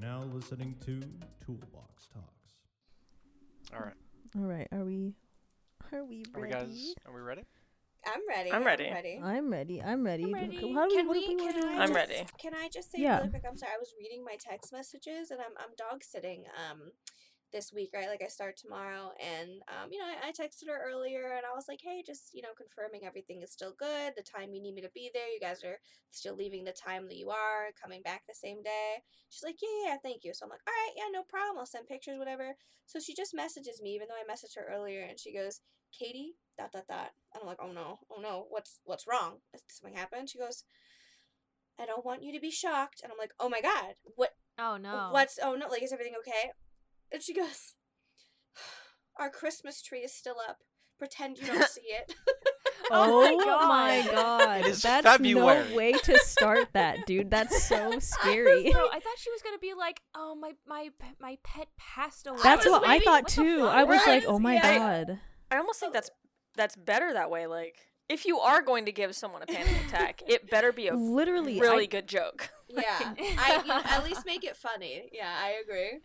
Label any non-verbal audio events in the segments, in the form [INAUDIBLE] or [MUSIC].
now listening to Toolbox Talks. All right. All right, are we? Are we Are we ready? guys? Are we ready? I'm ready. I'm ready. I'm ready. I'm ready. I'm Do- ready. How do we? Can we- we can I? I'm just- ready. Can I just say Yeah. really quick? I'm sorry. I was reading my text messages and I'm I'm dog sitting um this week, right? Like I start tomorrow, and um you know I, I texted her earlier and I was like, hey, just you know confirming everything is still good. The time you need me to be there, you guys are still leaving the time that you are, coming back the same day. She's like, yeah, yeah, thank you. So I'm like, all right, yeah, no problem. I'll send pictures, whatever. So she just messages me, even though I messaged her earlier, and she goes, Katie, dot dot dot. And I'm like, oh no, oh no, what's what's wrong? Did something happened?" She goes, I don't want you to be shocked. And I'm like, oh my god, what? Oh no. What's? Oh no, like is everything okay? And she goes, our Christmas tree is still up. Pretend you don't [LAUGHS] see it. [LAUGHS] Oh, my [LAUGHS] oh my God. god! It is That's February. no way to start that, dude. That's so scary. Bro, oh, I thought she was gonna be like, "Oh my my my pet passed away." That's was what I thought what too. I was Right? like, oh my Yeah. god. I almost think that's that's better that way. Like, if you are going to give someone a panic attack, [LAUGHS] it better be a Literally, really I, good joke. [LAUGHS] yeah, I you [LAUGHS] know, at least make it funny. Yeah, I agree.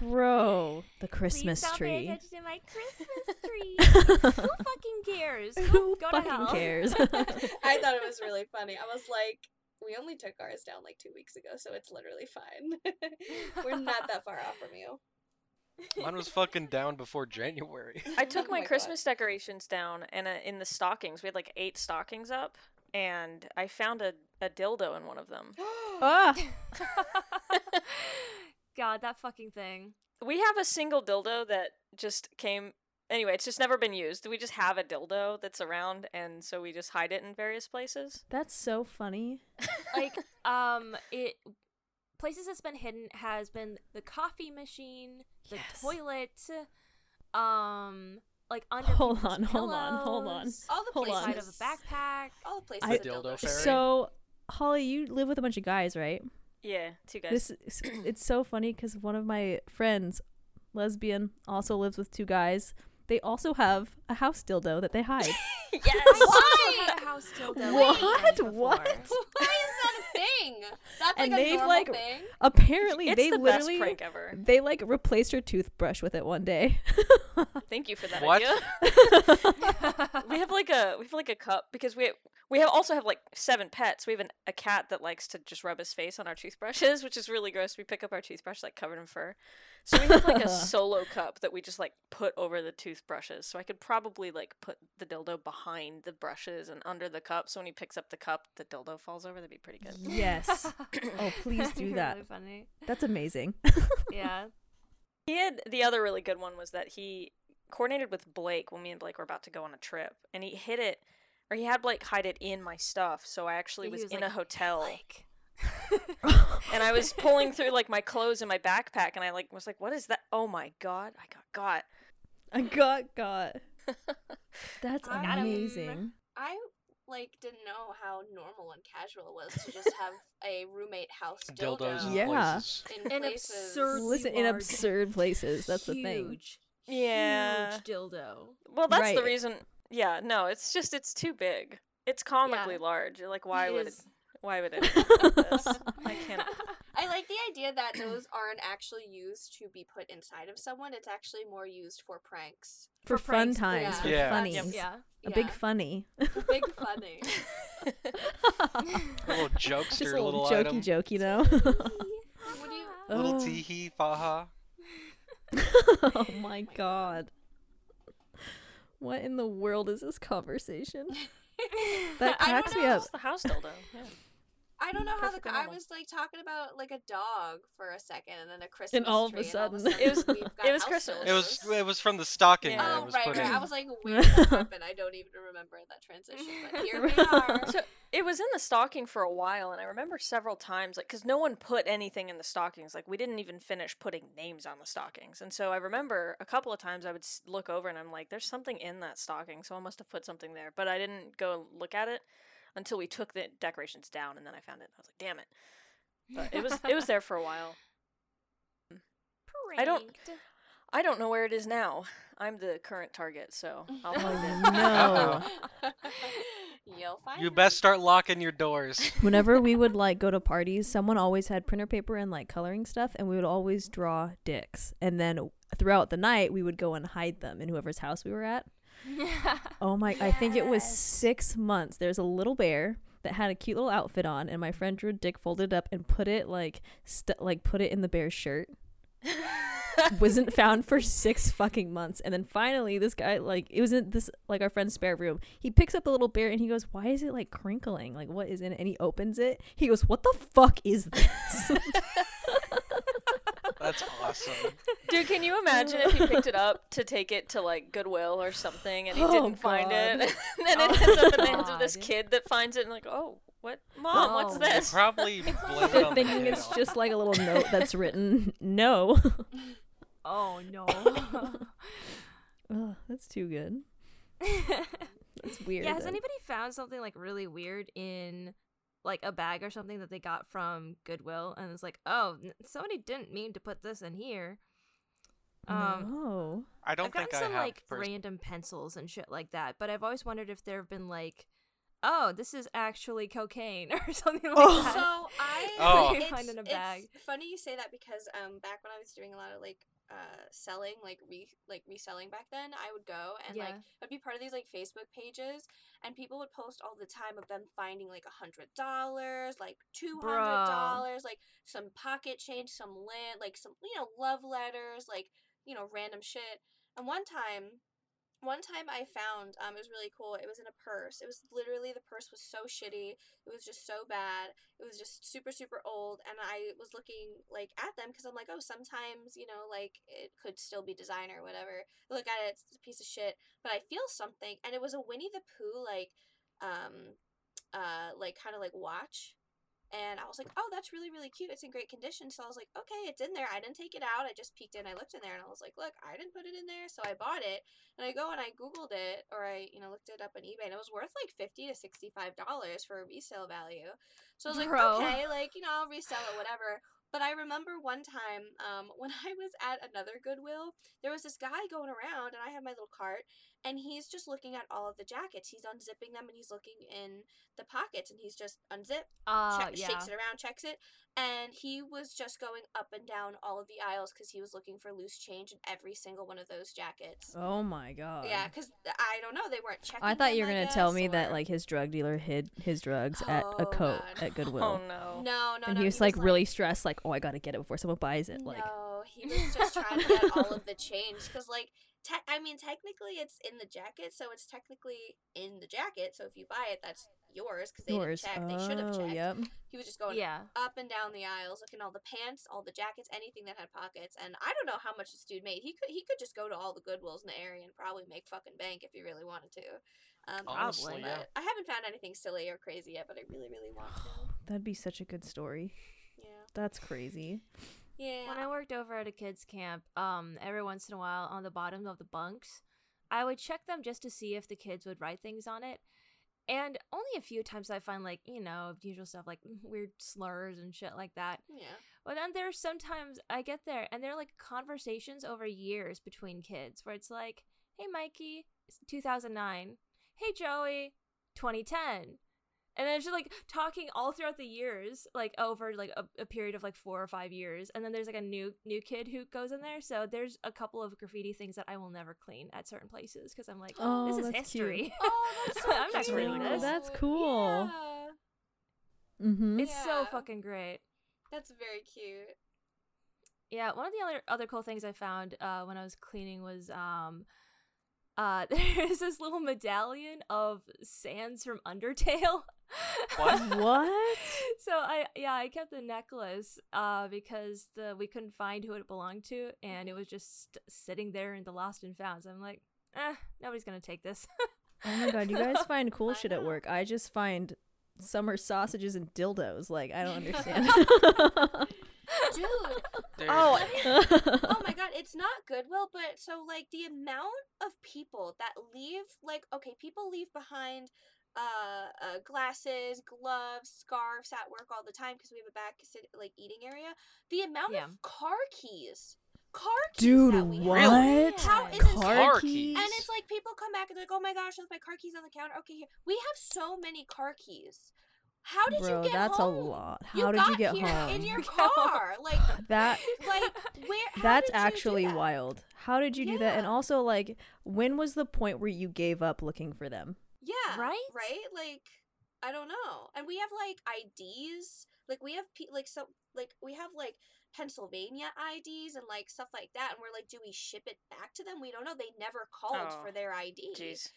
bro, the Please Christmas don't pay tree. attention to my Christmas tree. Who fucking cares? Who Go to hell. fucking cares? I thought it was really funny. I was like, we only took ours down like two weeks ago, so it's literally fine. We're not that far off from you. Mine was fucking down before January. [LAUGHS] I took Oh my, God. Christmas decorations down, and uh, in the stockings, we had like eight stockings up, and I found a, a dildo in one of them. [GASPS] ah, [LAUGHS] God, that fucking thing. we have a single dildo that just came. Anyway, it's just never been used. We just have a dildo that's around, and so we just hide it in various places. that's so funny. Like, um, it places it's been hidden has been the coffee machine, the Yes. toilet, um, like under Hold people's on, hold on, hold on. All the Hold on. inside of a backpack. All the places. I- a Dildo fairy. fairy. So, Holly, you live with a bunch of guys, right? Yeah, two guys. This is, it's so funny because one of my friends, lesbian, also lives with two guys. They also have a house dildo that they hide. [LAUGHS] yes. I also had a house dildo What? What? Why is that a thing? That's And like a they've, normal like, thing. Apparently, it's they the literally best prank ever. they like replaced her toothbrush with it one day. [LAUGHS] Thank you for that What? idea. [LAUGHS] we have like a we have like a cup because we we have also have like seven pets. We have an, a cat that likes to just rub his face on our toothbrushes, [LAUGHS] which is really gross. We pick up our toothbrush like covered in fur. So we have like a solo cup that we just like put over the toothbrushes. So I could probably like put the dildo behind the brushes and under the cup. So when he picks up the cup, the dildo falls over. That'd be pretty good. yes. [LAUGHS] Oh, please do that. Really funny. That's amazing. [LAUGHS] Yeah. He had the other really good one was that he coordinated with Blake when me and Blake were about to go on a trip, and he hid it, or he had Blake hide it in my stuff. So I actually was, was in like, a hotel, Like, [LAUGHS] and I was pulling through like my clothes in my backpack, and I like was like, "What is that? Oh my god! I got got." I got got. That's I got amazing. I like didn't know how normal and casual it was to just have [LAUGHS] a roommate house dildo Dildos in Yeah. places. in An places. absurd- Listen, in absurd places. That's the thing. huge, Yeah. Huge dildo. Well, that's the reason. Yeah, no, it's just it's too big. It's comically Yeah. large. Like, why It would it? is. Why would it? do [LAUGHS] this? I can't. [LAUGHS] I like the idea that those aren't actually used to be put inside of someone. It's actually more used for pranks. For, For fun pranks, times, yeah. for Yeah. funnies. Yep. Yeah. A big funny. A Big funny. A [LAUGHS] little jokester, Just a little, little, jokey item. joke, you know? [LAUGHS] What do you? Little Oh. tee hee fa ha. [LAUGHS] oh my oh god. What in the world is this conversation? That I don't cracks me up. It's the house dildo. Yeah. I don't know how the Perfectly I was like talking about like a dog for a second, and then a Christmas and all of a tree, and all sudden- [LAUGHS] It was- [LAUGHS] we've it was house Christmas. It was it was from the stocking Yeah. Oh was right, right. I was like, [LAUGHS] where did that happen? I don't even remember that transition, but here we are. So it was in the stocking for a while, and I remember several times, like, because no one put anything in the stockings. Like, we didn't even finish putting names on the stockings. And so I remember a couple of times I would look over and I'm like, there's something in that stocking, so I must have put something there. But I didn't go look at it until we took the decorations down, and then I found it. I was like, damn it. But it was it was there for a while. [LAUGHS] I don't- I don't know where it is now. I'm the current target, so I'll find it. [LAUGHS] No. You'll find. You best start locking your doors. [LAUGHS] Whenever we would like go to parties, someone always had printer paper and like coloring stuff, and we would always draw dicks. And then throughout the night, we would go and hide them in whoever's house we were at. [LAUGHS] Oh my! I think it was six months. There's a little bear that had a cute little outfit on, and my friend drew a dick, folded it up, and put it like st- like put it in the bear's shirt. [LAUGHS] Wasn't found for six fucking months, and then finally, this guy like it was in this like our friend's spare room. He picks up the little bear and he goes, "Why is it like crinkling? Like what is in it?" And he opens it. He goes, "What the fuck is this?" [LAUGHS] That's awesome. Dude, can you imagine if he picked it up to take it to like Goodwill or something and he Oh, didn't find it? [LAUGHS] And then it Oh, ends up in the hands of this kid that finds it and like, oh, what? Mom, what's Oh. They this? probably [LAUGHS] blame it on the Thinking kid. it's just like a little note that's written, [LAUGHS] "No." oh no. Ugh, that's too good. That's weird. Yeah, has that- anybody found something like really weird in like a bag or something that they got from Goodwill and it's like, oh, somebody didn't mean to put this in here. Um, no. I don't I've gotten think I some have. like pers- random pencils and shit like that, but I've always wondered if there have been like, oh, this is actually cocaine [LAUGHS] or something like Oh. that. So I [LAUGHS] Oh. You it's, find in a it's bag. funny you say that because um back when I was doing a lot of like uh selling like re like reselling back then I would go and like I'd be part of these like Facebook pages and people would post all the time of them finding like a hundred dollars like two hundred dollars like some pocket change some lint like some you know love letters like you know random shit. And one time one time I found um it was really cool. It was in a purse. It was literally the purse was so shitty. It was just so bad. It was just super super old and I was looking like at them cuz I'm like, "Oh, sometimes, you know, like it could still be designer or whatever." I look at it, it's a piece of shit, but I feel something and it was a Winnie the Pooh like um uh like kind of like watch and I was like, oh, that's really, really cute. It's in great condition. So I was like, okay, it's in there. I didn't take it out. I just peeked in. I looked in there and I was like, look, I didn't put it in there. So I bought it. And I go and I Googled it or I, you know, looked it up on eBay and it was worth like 50 to $65 for a resale value. So I was like, Bro. okay, like, you know, I'll resell it, whatever. But I remember one time um, [LAUGHS] when I was at another Goodwill, there was this guy going around and I had my little cart and he's just looking at all of the jackets. He's unzipping them and he's looking in the pockets and he's just unzip, uh, check, yeah. shakes it around, checks it, and he was just going up and down all of the aisles because he was looking for loose change in every single one of those jackets. Oh my god. Yeah, because I don't know, they weren't checking. I thought you were gonna tell guess, me that like his drug dealer hid his drugs at a Oh, coat God. at [LAUGHS] Goodwill. Oh no. No, no, and no. he was like really stressed, like, oh, I gotta get it before someone buys it. Like, no, he was just trying to get all of the [LAUGHS] change because, like, te- I mean, technically it's in the jacket, so it's technically in the jacket. So if you buy it, that's yours because they yours. didn't check. They should have Oh, checked. yep. He was just going Yeah. up and down the aisles, looking at all the pants, all the jackets, anything that had pockets. And I don't know how much this dude made. He could he could just go to all the Goodwills in the area and probably make fucking bank if he really wanted to. Um, Honestly, yeah. I haven't found anything silly or crazy yet, but I really really want to. [SIGHS] That'd be such a good story. Yeah. That's crazy. Yeah. When I worked over at a kids camp, um, every once in a while on the bottom of the bunks, I would check them just to see if the kids would write things on it. And only a few times I find like, you know, usual stuff like [LAUGHS] weird slurs and shit like that. yeah. But then there's sometimes I get there and there are like conversations over years between kids where it's like, "Hey Mikey, it's 2009. Hey Joey, 2010." And then it's just like talking all throughout the years, like over like a, a period of like four or five years. And then there's like a new new kid who goes in there. So there's a couple of graffiti things that I will never clean at certain places because I'm like, Oh, this is that's cute. history. Oh, [LAUGHS] that's so I'm not cute. cleaning this. That's cool. Yeah. Mm-hmm. it's so fucking great. That's very cute. Yeah, one of the other other cool things I found uh, when I was cleaning was um, uh, [LAUGHS] there's this little medallion of Sans from Undertale. [LAUGHS] What? [LAUGHS] what? so I yeah I kept the necklace uh because the we couldn't find who it belonged to and it was just sitting there in the lost and found. So I'm like, eh, nobody's gonna take this. Oh my god, you guys [LAUGHS] find cool shit at work. I just find summer sausages and dildos. Like, I don't understand. [LAUGHS] Dude. There- Oh, oh my god, it's not Goodwill, but so like the amount of people that leave like okay, people leave behind uh, uh glasses, gloves, scarves at work all the time because we have a back sit- like eating area. The amount Yeah. of car keys. Car keys Dude, that we what? have. How is Car Car keys? keys? And it's like people come come back and they're like, oh my gosh, I left my car keys on the counter. Okay, here we have so many car keys. How did Bro, you get that's home? a lot. You How did you get here home? in your You got home. car? Like [LAUGHS] That like where? that's did you do actually that? wild. How did you do that? And also like when was the point where you gave up looking for them? Yeah. Right? Right? Like I don't know. And we have like IDs. Like we have pe- like so like we have like Pennsylvania IDs and like stuff like that and we're like do we ship it back to them? We don't know. They never called Oh, for their ID. Jeez.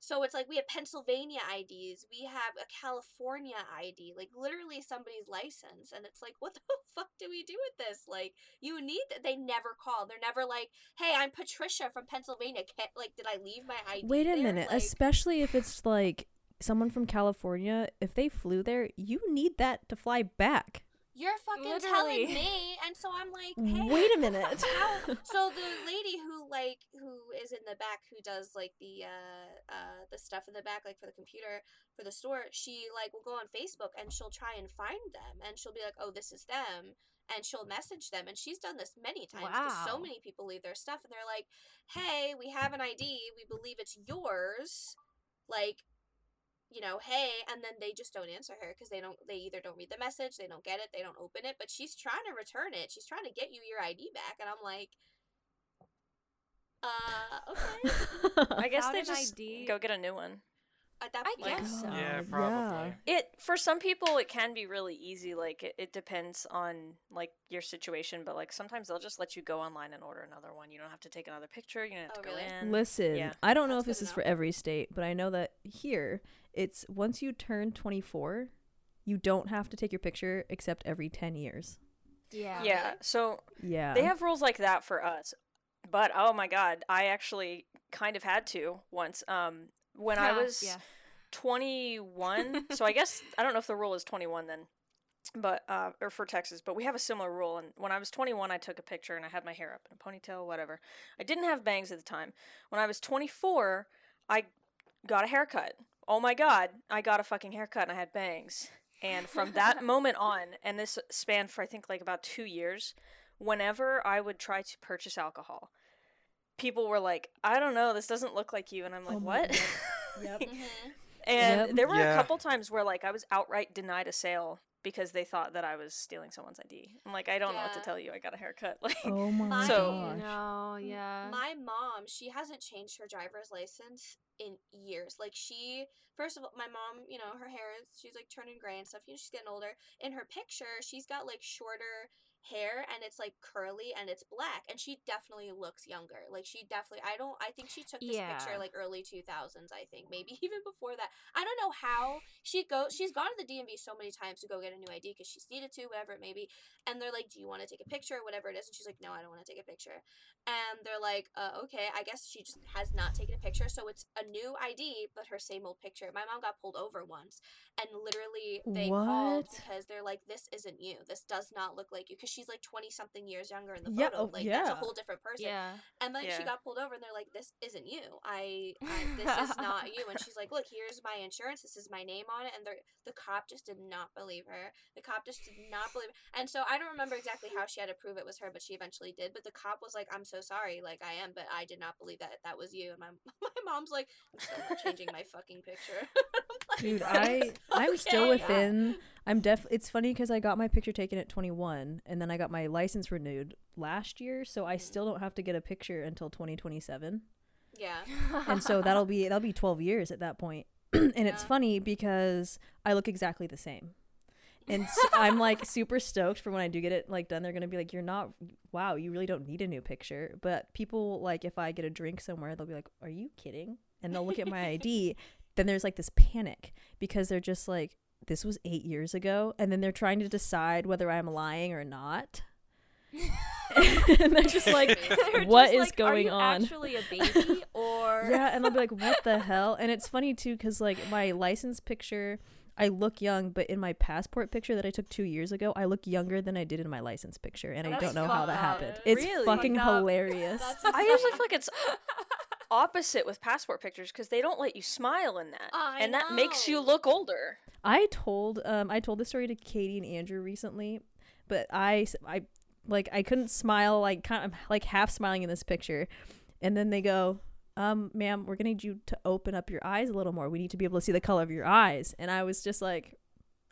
So it's like we have Pennsylvania IDs, we have a California ID, like literally somebody's license, and it's like, what the [LAUGHS] fuck do we do with this? Like, you need that. They never call. They're never like, hey, I'm Patricia from Pennsylvania. Can like, did I leave my ID? Wait a there?" minute, Like, especially if it's like someone from California, if they flew there, you need that to fly back. You're fucking Literally. telling me, and so I'm like, hey, Wait a [LAUGHS] minute. [LAUGHS] so the lady who like who is in the back who does like the uh uh the stuff in the back like for the computer for the store she like will go on facebook and she'll try and find them and she'll be like oh this is them and she'll message them and she's done this many times because so many people leave their stuff and they're like hey we have an id we believe it's yours like you know hey and then they just don't answer her because they don't they either don't read the message they don't get it they don't open it but she's trying to return it she's trying to get you your id back and i'm like uh okay I guess Without they just ID. go get a new one. at that I guess so. Yeah, God, probably. It for some people it can be really easy. Like it, it depends on like your situation, but like sometimes they'll just let you go online and order another one. You don't have to take another picture. You don't have Oh, to go really? in. Listen, Yeah. I don't know if this good is for every state, but I know that here it's once you turn 24, you don't have to take your picture except every 10 years. Yeah. yeah. So Yeah. They have rules like that for us. But oh my god, I actually kind of had to once. Um when I was yeah. 21, [LAUGHS] so I guess I don't know if the rule is 21 then. But uh or for Texas, but we have a similar rule and when I was 21 I took a picture and I had my hair up in a ponytail whatever. I didn't have bangs at the time. When I was 24, I got a haircut. Oh my god, I got a fucking haircut and I had bangs. And from that [LAUGHS] moment on, and this spanned for I think like about 2 years, whenever I would try to purchase alcohol, people were like, "I don't know, this doesn't look like you," and I'm like, Oh "What?" Yep. [LAUGHS] Mhm. and Yep. there were a couple times where like I was outright denied a sale because they thought that I was stealing someone's ID. I'm like, I don't know what to tell you. I got a haircut. [LAUGHS] Like, Oh my My- So- gosh. No, yeah. my mom she hasn't changed her driver's license in years like she first of all my mom you know her hair is she's like turning gray and stuff you know she's getting older in her picture she's got like shorter hair and it's like curly and it's black and she definitely looks younger like she definitely i don't i think she took this picture like early 2000s i think maybe [LAUGHS] even before that i don't know how she goes she's gone to the dmv so many times to go get a new id because she's needed to whatever it may be and they're like do you want to take a picture whatever it is and she's like no i don't want to take a picture and they're like, uh, okay, I guess she just has not taken a picture. So it's a new ID, but her same old picture. My mom got pulled over once, and literally they called because they're like, this isn't you. This does not look like you. Because she's like 20 something years younger in the Yeah, photo. oh, like, that's a whole different person. yeah. And then she got pulled over, and they're like, "This isn't you. I, I this is [LAUGHS] not you." And she's like, "Look, here's my insurance. This is my name on it." And the the cop just did not believe her. The cop just did not believe. And so I don't remember exactly how she had to prove it was her, but she eventually did. But the cop was like, "I'm so sorry. Like I am, but I did not believe that that was you." And my [LAUGHS] my mom's like, "I'm still not changing my fucking picture." [LAUGHS] Like, Dude, I I'm still "Okay." within. I'm def. It's funny because I got my picture taken at 21, and then I got my license renewed last year, so I still don't have to get a picture until 2027. Yeah. and so [LAUGHS] that'll be that'll be 12 years at that point. [CLEARS THROAT] and it's funny because I look exactly the same. And I'm like [LAUGHS] super stoked for when I do get it like done. They're gonna be like, "You're not. Wow, you really don't need a new picture." But people like if I get a drink somewhere, they'll be like, "Are you kidding?" And they'll look at my ID. Then there's like this panic because they're just like, "This was eight years ago," and then they're trying to decide whether I'm lying or not. [LAUGHS] and they're just like, They're "What just is like, going Are you on?" Actually, a baby [LAUGHS] or yeah, and they'll be like, "What the hell?" And it's funny too, because like my license picture, I look young, but in my passport picture that I took two years ago, I look younger than I did in my license picture, and I don't know how that up. happened. It's Really? fucking Fucked hilarious. [LAUGHS] I usually feel like it's opposite with passport pictures because they don't let you smile in that, I and that makes you look older. I told um I told this story to Katie and Andrew recently, but I s- I like I couldn't smile like kind of like half smiling in this picture, and then they go, um, ma'am, we're gonna need you to open up your eyes a little more. We need to be able to see the color of your eyes. And I was just like,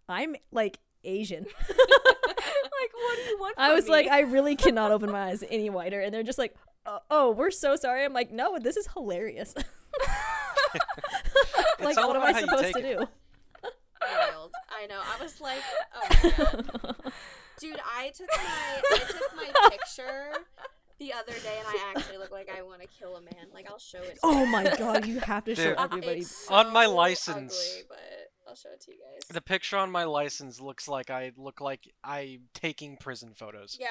I'm like Asian. [LAUGHS] like, what do you want? I from was like. I really cannot open my eyes any wider. And they're just like, oh, oh, we're so sorry. I'm like, no, this is hilarious. [LAUGHS] [LAUGHS] like, what am I supposed take to it. do? Wild. I know. I was like, [LAUGHS] oh god. Dude, I took my I took my [LAUGHS] picture the other day and I actually look like I want to kill a man. Like I'll show it to oh my god, you have to show Dude. [LAUGHS] everybody. It's On my license. ugly, but I'll show it to you guys. The picture on my license looks like I look like I'm taking prison photos. yeah.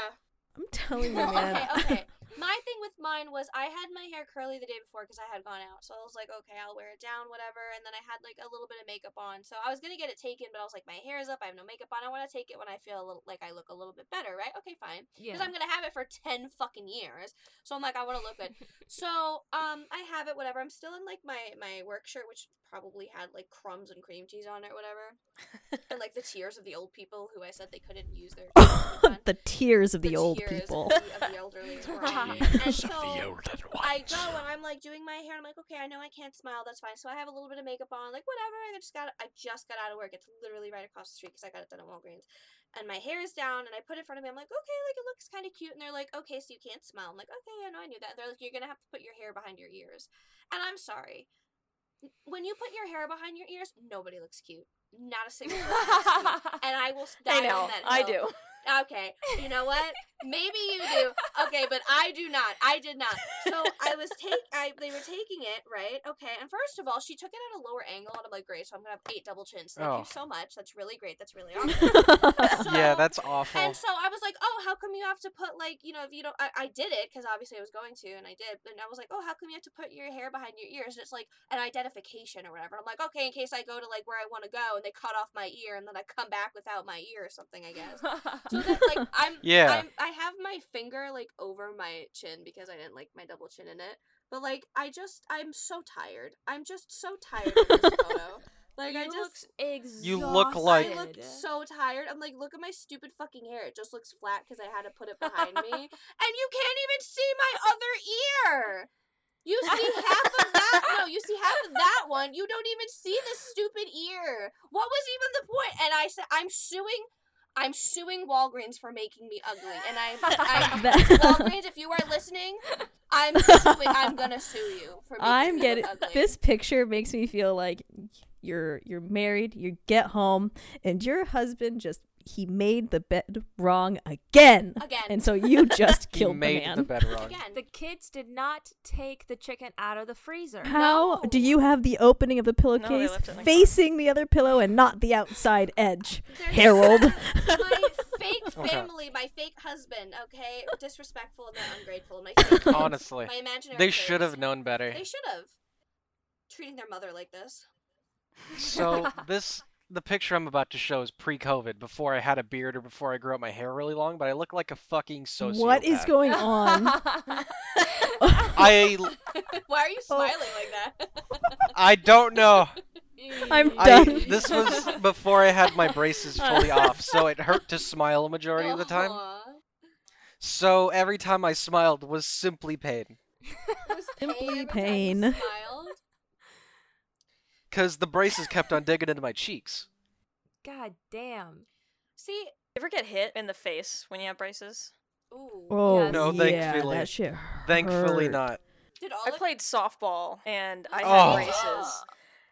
I'm telling you, man. okay, okay. My thing with mine was I had my hair curly the day before because I had gone out. So I was like, okay, I'll wear it down, whatever. And then I had like a little bit of makeup on. So I was gonna get it taken, but I was like, my hair is up. I have no makeup on. I want to take it when I feel a little, like I look a little bit better, right? Okay, fine. Because yeah. I'm gonna have it for ten fucking years. So I'm like, I want to look good. so um, I have it, whatever. I'm still in like my my work shirt, which probably had like crumbs and cream cheese on it, whatever. and like the tears of the old people who I said they couldn't use their. [LAUGHS] the tears of the, old tears people. Of the, of the elderly. [LAUGHS] right. [LAUGHS] [LAUGHS] and so I go and I'm like doing my hair. I'm like, okay, I know I can't smile. That's fine. So I have a little bit of makeup on. Like whatever. I just got. I just got out of work. It's literally right across the street because I got it done at Walgreens. And my hair is down, and I put it in front of me. I'm like, okay, like it looks kind of cute. And they're like, okay, so you can't smile. I'm like, okay, I know, I knew that. And they're like, you're gonna have to put your hair behind your ears. And I'm sorry. When you put your hair behind your ears, nobody looks cute. Not a single person. [LAUGHS] And I will I know. that I do. Okay, you know what? Maybe you do. Okay, but I do not. I did not. So I was take. I they were taking it right. Okay, and first of all, she took it at a lower angle, and I'm like, great. So I'm gonna have eight double chins. Thank Oh. you so much. That's really great. That's really [LAUGHS] awesome. yeah, that's awful. And so I was like, oh, how come you have to put like you know if you don't? I, I did it because obviously I was going to, and I did. And I was like, oh, how come you have to put your hair behind your ears? And it's like an identification or whatever. I'm like, okay, in case I go to like where I want to go, and they cut off my ear, and then I come back without my ear or something. I guess. So [LAUGHS] then, like, [LAUGHS] I'm, Yeah. I'm, I have my finger like over my chin because I didn't like my double chin in it. But like, I just, I'm so tired. I'm just so tired of this photo. [LAUGHS] Like, you I look just, exhausted. You look like- I look so tired. I'm like, look at my stupid fucking hair. It just looks flat because I had to put it behind me, and [LAUGHS] you can't even see my other ear. You see half of that. No, you see half of that one. You don't even see the stupid ear. What was even the point? And I said, I'm suing. I'm suing Walgreens for making me ugly, and I'm, [LAUGHS] I'm [LAUGHS] [LAUGHS] Walgreens. If you are listening, I'm suing. I'm gonna sue you for making I'm me getting ugly. this picture makes me feel like you're you're married, you get home, and your husband just he made the bed wrong again. again. And so you [LAUGHS] just he killed the made man. the bed wrong. again. The kids did not take the chicken out of the freezer. How No. do you have the opening of the pillowcase left it in the facing the other pillow and not the outside edge? There's- Harold. my [LAUGHS] fake [LAUGHS] Okay. family, my fake husband, okay, disrespectful and they're ungrateful. My fake Honestly, my imaginary. they should have known better. They should have treating their mother like this. So this the picture I'm about to show is pre-COVID, before I had a beard or before I grew up my hair really long, but I look like a fucking sociopath. What is going on? [LAUGHS] I [LAUGHS] Why are you Oh. smiling like that? [LAUGHS] I don't know. I'm I done. this was before I had my braces fully off, so it hurt to smile a majority of the time. Aw. So every time I smiled was simply pain. It was Simply every pain. Smiled. Cause the braces kept on digging into my cheeks. God damn. See, You ever get hit in the face when you have braces? ooh. Oh Yes. No, yeah, thankfully- that shit Thankfully hurt. not. Did all I of played softball and I Oh. had braces.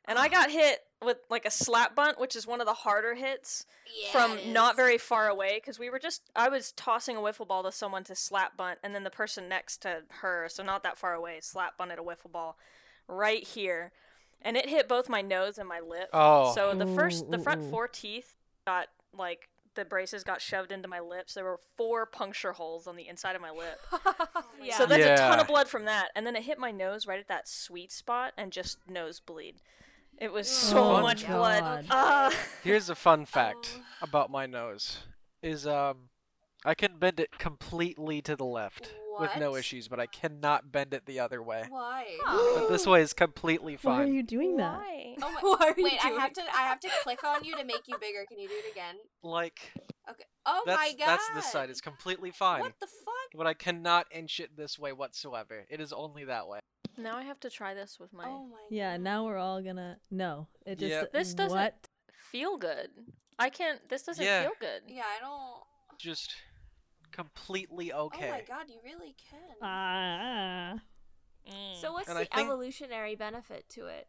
And I got hit with like a slap bunt, which is one of the harder hits yeah, from not very far away because we were just I was tossing a wiffle ball to someone to slap bunt and then the person next to her, so not that far away, slap bunted a wiffle ball right here. And it hit both my nose and my lip. Oh. So the first the front ooh, ooh. four teeth got like the braces got shoved into my lips. There were four puncture holes on the inside of my lip. [LAUGHS] yeah. So that's a ton of blood from that. And then it hit my nose right at that sweet spot and just nosebleed. It was so Oh much my blood. God. [LAUGHS] Ah. Here's a fun [LAUGHS] fact Oh. about my nose. Is um I can bend it completely to the left with no issues, but I cannot bend it the other way. Why? [GASPS] But this way is completely fine. Why are you doing that? Why? Oh, oh my. [LAUGHS] Why are you Wait, I doing have to. I have to click on you to make you bigger. Can you do it again? Like Okay. Oh that's my god. that's this side. It's completely fine. What the fuck? But I cannot inch it this way whatsoever. It is only that way. Now I have to try this with my Oh my. Yeah, God. now we're all gonna no. It just Yep. This doesn't- what? feel good. I can't. This doesn't Yeah. feel good. Yeah, I don't. Just completely okay. Oh okay. my god, you really can. Ah. Mm. So what's And the think- evolutionary benefit to it?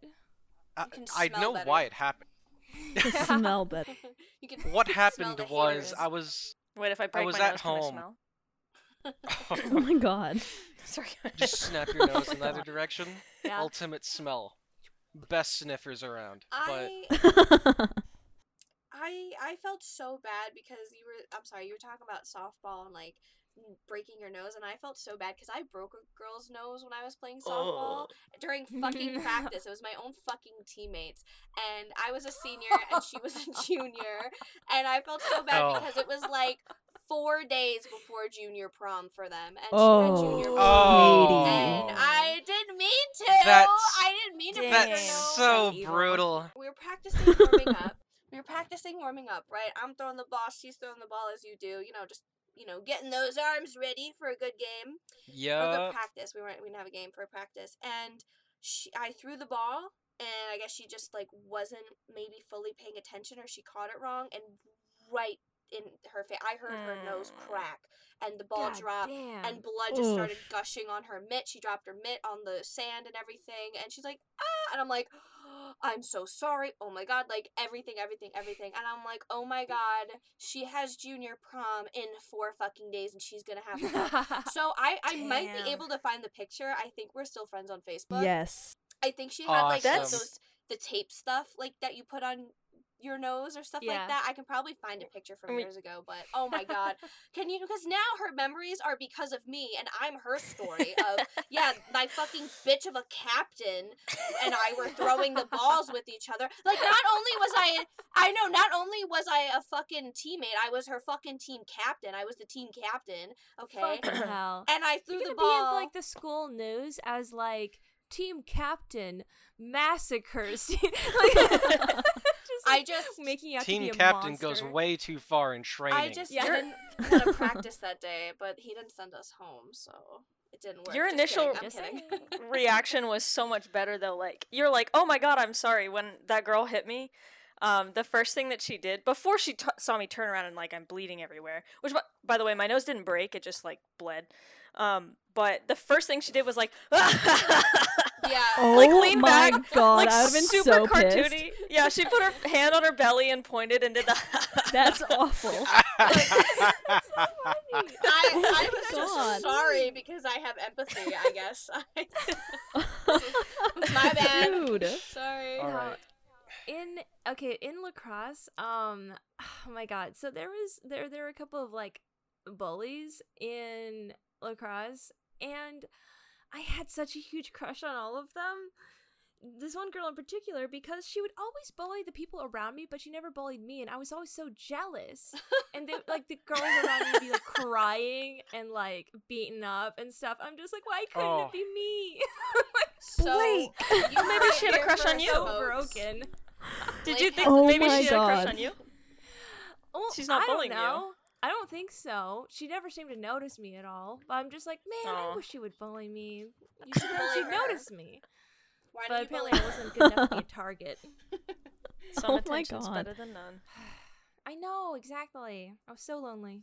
I, can I smell know better. why it happened. [LAUGHS] smell better. [LAUGHS] you can What [LAUGHS] happened the was. I was Wait, if I break was my at nose, can I home. smell? Oh my god. Sorry. just snap your nose in either direction. Yeah. Ultimate smell. Best sniffers around. But I I I felt so bad because you were I'm sorry, you were talking about softball and like breaking your nose and I felt so bad cuz I broke a girl's nose when I was playing softball oh. during [LAUGHS] fucking practice. It was my own fucking teammates and I was a senior and she was a [LAUGHS] junior and I felt so bad Oh. because it was like 4 days before junior prom for them and Oh, she had oh. junior Oh. prom. Katie. And I didn't mean to. That's- I didn't mean to break Dang. her that's nose. so brutal. We were practicing warming up. Were practicing warming up, right? I'm throwing the ball, she's throwing the ball as you do. You know, just you know, getting those arms ready for a good game, Yeah. for good practice. We weren't we didn't have a game for a practice, and she, I threw the ball, and I guess she just like wasn't maybe fully paying attention, or she caught it wrong, and right in her face, I heard her nose Mm. crack, and the ball God dropped, damn. and blood just started gushing on her mitt. She dropped her mitt on the sand and everything, and she's like, ah, and I'm like, I'm so sorry. Oh my god, like everything, everything, everything, and I'm like, oh my god, she has junior prom in four fucking days, and she's gonna have to. [LAUGHS] so I, I might be able to find the picture. I think we're still friends on Facebook. yes. I think she had like some of Awesome. those the tape stuff like that you put on your nose or stuff Yeah. like that. I can probably find a mm, picture from mm. years ago, but oh my god, can you? Because now her memories are because of me, and I'm her story of [LAUGHS] yeah, my fucking bitch of a captain and I were throwing the balls with each other. Like not only was I, I know, not only was I a fucking teammate, I was her fucking team captain. I was the team captain. Okay, [CLEARS THROAT] hell. and I threw You're the gonna be in ball. like the school news as like team captain massacres. [LAUGHS] like, [LAUGHS] just, I just making out to Team be a captain goes way too far in training. I just Yeah. didn't [LAUGHS] want to practice that day, but he didn't send us home, so it didn't work. Your Just initial- kidding, kidding. [LAUGHS] reaction was so much better though. Like you're like, oh my god, I'm sorry. When that girl hit me, um, the first thing that she did before she t- saw me turn around and like I'm bleeding everywhere. Which, by, by the way, my nose didn't break; it just like bled. Um, but the first thing she did was like, [LAUGHS] yeah. Oh Like, lean my back, god, like I would have been super so pissed. Yeah, she put her hand on her belly and pointed and did the. [LAUGHS] That's awful. [LAUGHS] I, I was God. just sorry because I have empathy, I guess. My bad. Dude. Sorry. All No, right. in okay in lacrosse um [SIGHS] oh my god so there was there there were a couple of like bullies in lacrosse and i had such a huge crush on all of them this one girl in particular because she would always bully the people around me but she never bullied me and i was always so jealous and they, [LAUGHS] like the girls around me would be like crying and like beaten up and stuff i'm just like why couldn't Oh. it be me [LAUGHS] So Blake. you Maybe she had a crush on you. so broken Did you think Oh maybe my she had a crush on you? Well, She's not I don't bullying you. Know. I don't think so. She never seemed to notice me at all. But I'm just like, man, Aw. I wish she would bully me. [LAUGHS] You should Bully she'd her. notice me. Why But do you apparently, bully I wasn't good enough to be a target. [LAUGHS] Some Oh my attention's God. better than none. [SIGHS] I know exactly. I was so lonely.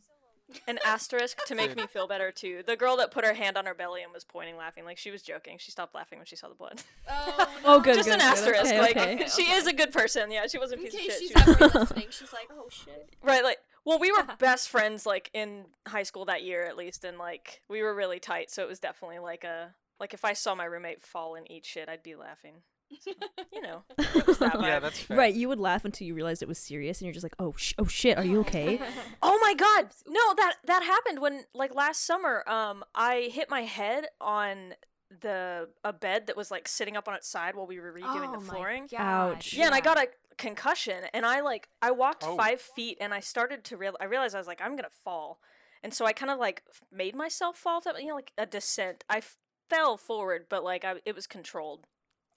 An asterisk to make me feel better too. The girl that put her hand on her belly and was pointing, laughing, like she was joking. She stopped laughing when she saw the blood. Oh, [LAUGHS] Oh, good, Just good, an good. asterisk. Okay, like okay. [LAUGHS] she is a good person. Yeah, she wasn't a In piece of shit. she's She was- ever [LAUGHS] listening, she's like, oh shit. right, like well, we were best friends like in high school that year at least, and like we were really tight. So it was definitely like a like if I saw my roommate fall and eat shit, I'd be laughing. So, you know, [LAUGHS] that yeah, that's fair. Right, you would laugh until you realized it was serious, and you're just like, "Oh, sh- oh shit, are you okay?" [LAUGHS] Oh my god. [LAUGHS] No, that that happened when like last summer um I hit my head on the a bed that was like sitting up on its side while we were redoing oh the flooring. God, Ouch. Yeah, and I got a concussion and I like I walked Oh. 5 feet and I started to real I realized I was like I'm going to fall. And so I kind of like made myself fall you know like a descent. I f- fell forward but like I it was controlled.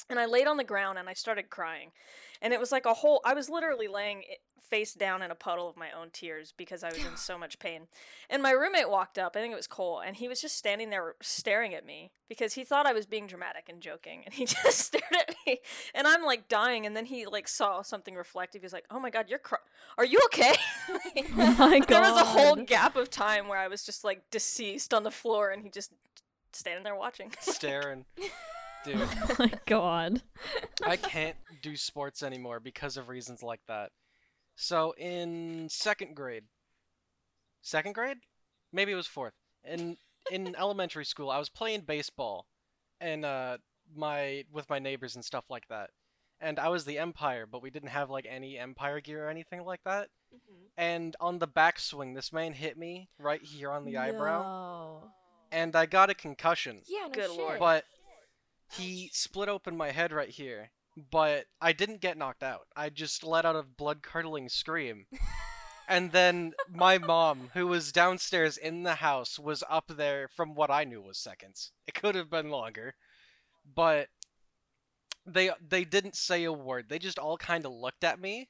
And I laid on the ground and I started crying. And it was like a whole I was literally laying face down in a puddle of my own tears because I was in so much pain. And my roommate walked up, I think it was Cole, and he was just standing there staring at me because he thought I was being dramatic and joking. And he [LAUGHS] just stared at me. And I'm like dying. And then he like saw something reflective. He was like, oh my God, you're cry- Are you okay? [LAUGHS] [LAUGHS] Oh my there was a whole gap of time where I was just like deceased on the floor and he just standing there watching. Staring. Dude, [LAUGHS] Oh my god. I can't do sports anymore because of reasons like that. So in second grade, second grade, maybe it was fourth. In in [LAUGHS] elementary school, I was playing baseball, and uh, my with my neighbors and stuff like that. And I was the umpire, but we didn't have like any umpire gear or anything like that. And on the backswing, this man hit me right here on the eyebrow, and I got a concussion. Yeah, no Good shit. lord. But he split open my head right here. But I didn't get knocked out. I just let out a blood curdling scream. and then my [LAUGHS] mom, who was downstairs in the house, was up there from what I knew was seconds. It could have been longer. But they they didn't say a word. They just all kind of looked at me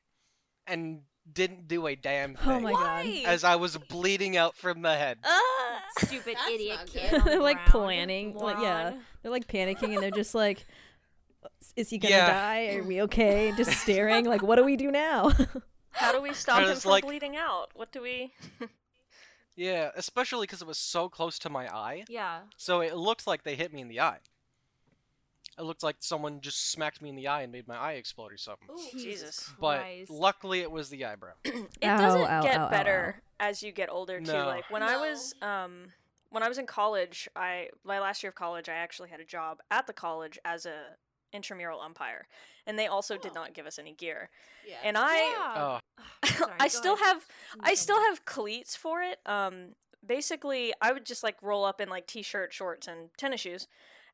and didn't do a damn thing Oh my god. As I was bleeding out from the head. Ah! [LAUGHS] Stupid idiot kid. on the They're [LAUGHS] like ground, planning, like, yeah. Moron. They're like panicking and they're just like is he gonna Yeah. die? Are we okay? Just staring, like, what do we do now? [LAUGHS] How do we stop him from like- bleeding out? What do we? [LAUGHS] Yeah, especially because it was so close to my eye. Yeah. So it looked like they hit me in the eye. It looked like someone just smacked me in the eye and made my eye explode or something. Ooh, Jesus. But Christ. luckily, it was the eyebrow. [CLEARS THROAT] it Ow, doesn't ow, get ow, ow, better as you get older too. No. Like when I was um when I was in college, I my last year of college, I actually had a job at the college as a intramural umpire, and they also did Oh. not give us any gear. Yeah. And I Oh, [SIGHS] [SIGHS] [LAUGHS] Sorry, I still ahead. have I still have cleats for it. Um, basically, I would just like roll up in like t-shirt, shorts, and tennis shoes,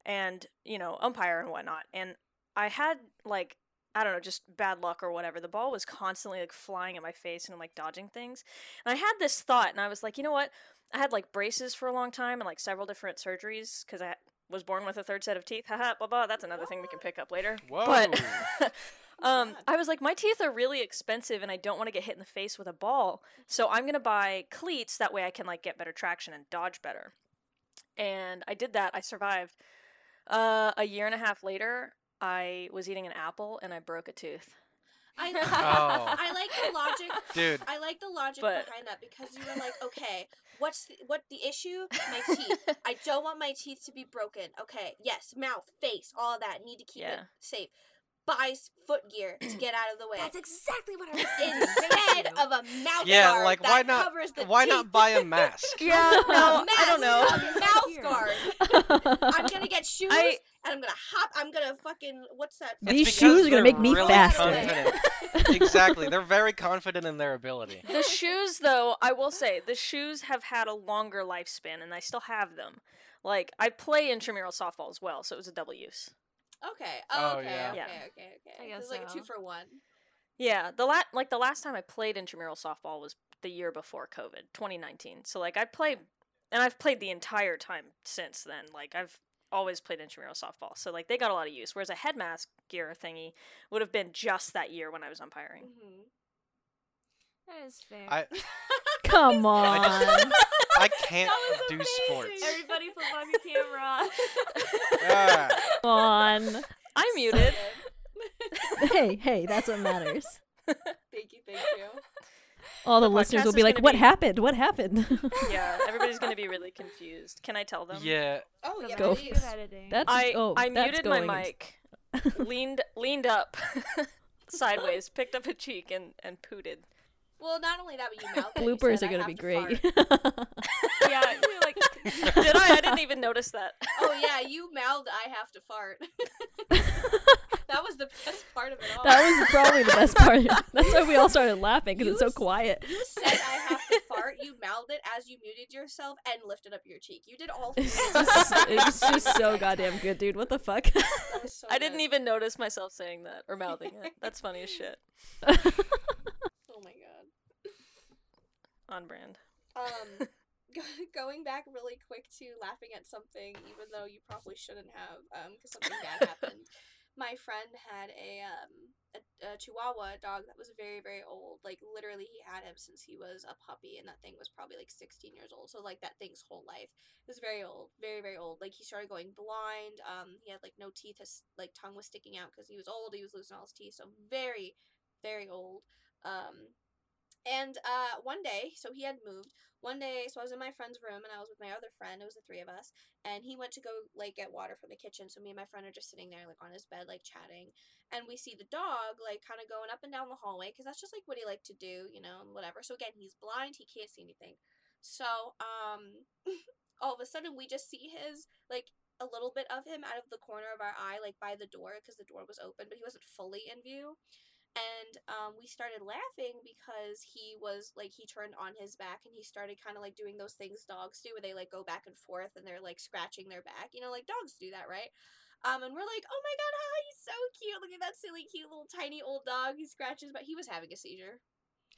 and you know, umpire and whatnot. And I had like I don't know, just bad luck or whatever. The ball was constantly like flying at my face and I'm like dodging things. And I had this thought, and I was like, you know what? I had like braces for a long time and like several different surgeries because I was born with a third set of teeth. Haha, blah blah. That's another thing we can pick up later. whoa! But [LAUGHS] um, I was like, my teeth are really expensive, and I don't want to get hit in the face with a ball. So I'm gonna buy cleats. That way, I can like get better traction and dodge better. And I did that. I survived. Uh, a year and a half later, I was eating an apple and I broke a tooth. I, [LAUGHS] Oh. I like the logic. Dude, I like the logic But- behind that because you were like, okay, what's the, what the issue? My teeth. [LAUGHS] I don't want my teeth to be broken. Okay, yes, mouth, face, all of that. Need to keep it safe. Buy s- foot gear to get out of the [CLEARS THROAT] way. That's exactly what I was Instead of a mouth yeah, guard like that why not? covers the Why teeth. not buy a [LAUGHS] mask? Yeah, no, I don't know. [LAUGHS] Mouth guard. I'm gonna get [LAUGHS] shoes I- and I'm gonna hop. I'm gonna fucking what's that? These shoes are gonna make me really faster. exactly, they're very confident in their ability. The shoes, though, I will say, the shoes have had a longer lifespan, and I still have them. Like I play intramural softball as well, so it was a double use. Okay. Oh, Oh, okay. yeah. Okay. Yeah. Okay. Okay. I So guess it's like a two for one. Yeah, the la- like the last time I played intramural softball was the year before COVID, 2019. So like I played and I've played the entire time since then. Like I've always played intramural softball. So like they got a lot of use whereas a head mask gear thingy would have been just that year when I was umpiring. Mm-hmm. That is fair. I [LAUGHS] Come [LAUGHS] on. [LAUGHS] I can't That was do amazing. sports. Everybody flip on your camera. Ah. Come on. I'm muted. [LAUGHS] Hey, hey, that's what matters. Thank you. Thank you. All the, The listeners will be like, "What be- happened? What happened?" [LAUGHS] yeah, everybody's going to be really confused. Can I tell them? Yeah, Oh yeah. Go magic for please. editing. That's I oh, I that's muted my going into- mic, [LAUGHS] leaned leaned up sideways, picked up a cheek and and pooted. Well, not only that, but you mouthed it. You Bloopers said, are gonna be to great. [LAUGHS] Yeah, you're like, [LAUGHS] did I? I didn't even notice that. Oh yeah, [LAUGHS] you mouthed. I have to fart. that was the best part of it all. that was probably the best part. That's why we all started laughing because it's so quiet. You said I have to fart. You mouthed it as you muted yourself and lifted up your cheek. You did all three. It's just, it's just so goddamn good, dude. What the fuck? So I didn't even notice myself saying that or mouthing it. That's funny as shit. On brand. Um, [LAUGHS] [LAUGHS] going back really quick to laughing at something, even though you probably shouldn't have, um, because something bad [LAUGHS] happened. my friend had a um a, a Chihuahua dog that was very very old. Like literally, he had him since he was a puppy, and that thing was probably like 16 years old. So like that thing's whole life it was very old, very very old. Like he started going blind. Um, he had like no teeth. His like tongue was sticking out because he was old. He was losing all his teeth. So very very old. Um, and uh, one day, so he had moved. One day, so I was in my friend's room and I was with my other friend. It was the three of us, and he went to go like get water from the kitchen. So me and my friend are just sitting there like on his bed, like chatting, and we see the dog like kind of going up and down the hallway because that's just like what he liked to do, you know, and whatever. So again, he's blind; he can't see anything. So um, [LAUGHS] all of a sudden, we just see his like a little bit of him out of the corner of our eye, like by the door, because the door was open, but he wasn't fully in view and um, we started laughing because he was like he turned on his back and he started kind of like doing those things dogs do where they like go back and forth and they're like scratching their back you know like dogs do that right? Um and we're like oh my god hi he's so cute look at that silly cute little tiny old dog he scratches but he was having a seizure.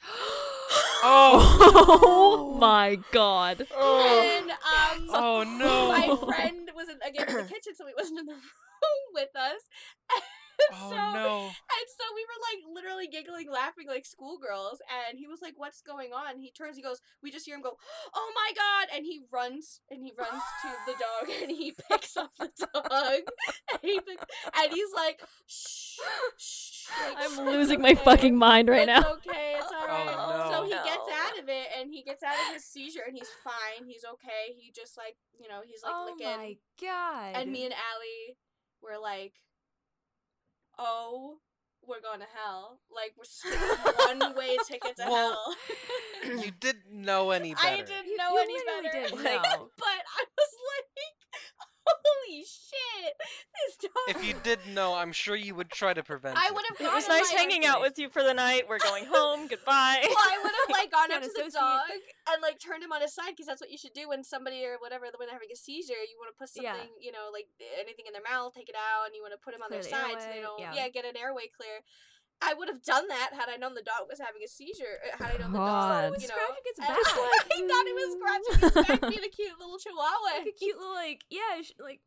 [GASPS] Oh my god. and um Oh no. my friend was in, again in the kitchen so he wasn't in the [LAUGHS] room with us [LAUGHS] Oh so, no. And so we were like literally giggling, laughing like schoolgirls. And he was like, What's going on? He turns, he goes, We just hear him go, [GASPS] Oh my God. And he runs and he runs to the dog [LAUGHS] and he picks up the dog. [LAUGHS] And, he picks, and he's like, Shh, shh. like, I'm "It's losing my fucking mind right it's now. okay. It's alright. Oh, So no. he gets out of it and he gets out of his seizure and he's fine. He's okay. He just like, you know, he's like oh licking. my god. And me and Allie were like, "Oh, we're going to hell! Like we're [LAUGHS] one way ticket to Well, hell." [CLEARS THROAT] You [LAUGHS] didn't know any better. I didn't You- know you any literally better, didn't [LAUGHS] like, know. but I was like, "Holy shit! [LAUGHS] This. If you did know, I'm sure you would try to prevent I it. would have. It was nice hanging out with you for the night. We're going home. [LAUGHS] Goodbye. Well, I would have like gone up Can't to the associate. dog and like turned him on his side because that's what you should do when somebody or whatever when they're having a seizure. You want to put something, Yeah. you know, like anything in their mouth, take it out, and you want to put them on Clear their the side so they airway, don't, yeah. yeah. get an airway clear. I would have done that had I known the dog was having a seizure. uh, Had I known the God. dog, When you know, scratching its [LAUGHS] and back. I thought it was scratching his back, being a cute little chihuahua. like a cute little like yeah sh- like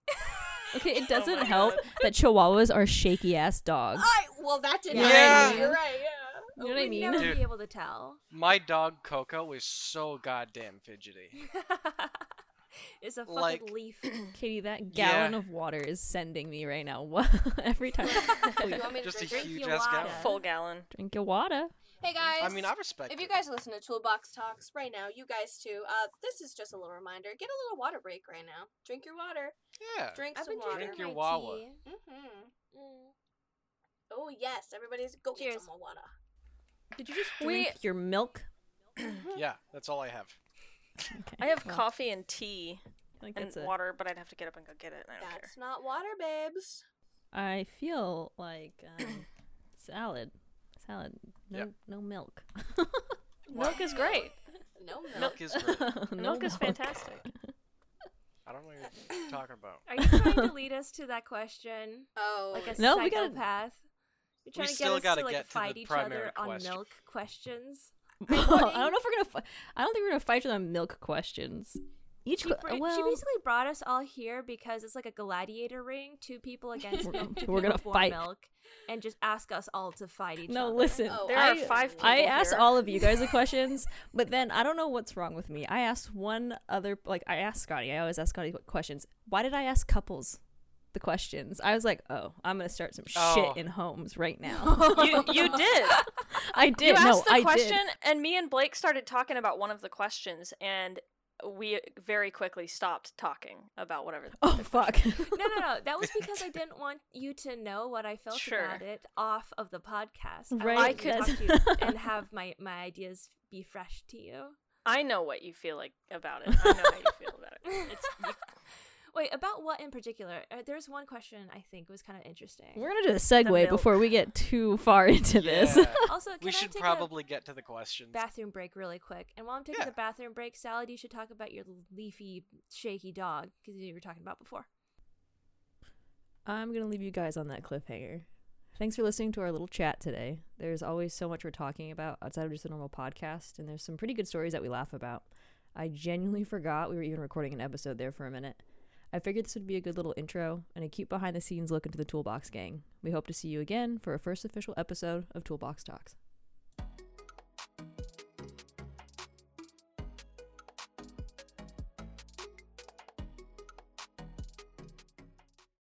Okay, it [LAUGHS] Oh doesn't my help God. that Chihuahuas are shaky ass dogs. I well, that didn't Yeah. Yeah. You're right. Yeah. You know what I we'd mean? never Dude. be able to tell. My dog Coco is so goddamn fidgety. [LAUGHS] it's a fucking Like- leaf. [COUGHS] Katie, that gallon Yeah. of water is sending me right now. What? [LAUGHS] Every time. You want me to Just a drink? huge your ass water. gallon. Full gallon. Drink your water. Hey guys. I mean, I respect If you it. guys listen to Toolbox Talks right now, you guys too, uh, this is just a little reminder. Get a little water break right now. Drink your water. Yeah. Drink I've some been water. drinking Drink your my Wawa. tea. Mm-hmm. Mm. Oh yes, everybody's go get Cheers. some more water. Did you just We- drink your milk? [COUGHS] Yeah, that's all I have. Okay. I have well, coffee and tea I and that's it. water, but I'd have to get up and go get it. And I don't That's not water, babes. I feel like um, [COUGHS] salad. Salad. No, Yep. no milk. [LAUGHS] Milk is great. No milk. Milk is great. [LAUGHS] No Milk is fantastic. I don't know what you're talking about. Are you trying to [LAUGHS] lead us to that question Oh, like a No, we gotta- psychopath? You're trying to still get us gotta to like get to the fight each primary other on milk questions. I don't know if we're gonna. Fi- I don't think we're gonna fight for the milk questions. Each. She, br- well, she basically brought us all here because it's like a gladiator ring, two people [LAUGHS] against We're- milk, we're gonna fight. milk, and just ask us all to fight each no, other. No, listen. Oh, There I, are five people I asked all of you guys the [LAUGHS] questions, but then I don't know what's wrong with me. I asked one other, like I asked Scotty. I always ask Scotty questions. Why did I ask couples the questions? I was like, oh, I'm gonna start some Oh. shit in homes right now. [LAUGHS] you you did. I did. You no, asked the I question, did. and me and Blake started talking about one of the questions, and we very quickly stopped talking about whatever. Oh fuck. no, no, no. That was [LAUGHS] because I didn't want you to know what I felt Sure. about it off of the podcast. Right, I wanted to because- talk to you [LAUGHS] and have my my ideas be fresh to you. I know what you feel like about it. I know how you feel about it. [LAUGHS] It's you, Wait, about what in particular? Uh, there's one question I think was kind of interesting. We're gonna do a segue before we get too far into this. [LAUGHS] [LAUGHS] Also, can we I should take probably get to the questions. bathroom break really quick? And while I'm taking Yeah. the bathroom break, Salad, you should talk about your leafy, shaky dog because you were talking about before. I'm gonna leave you guys on that cliffhanger. Thanks for listening to our little chat today. There's always so much we're talking about outside of just a normal podcast, and there's some pretty good stories that we laugh about. I genuinely forgot we were even recording an episode there for a minute. I figured this would be a good little intro and a cute behind the scenes look into the Toolbox gang. We hope to see you again for our first official episode of Toolbox Talks.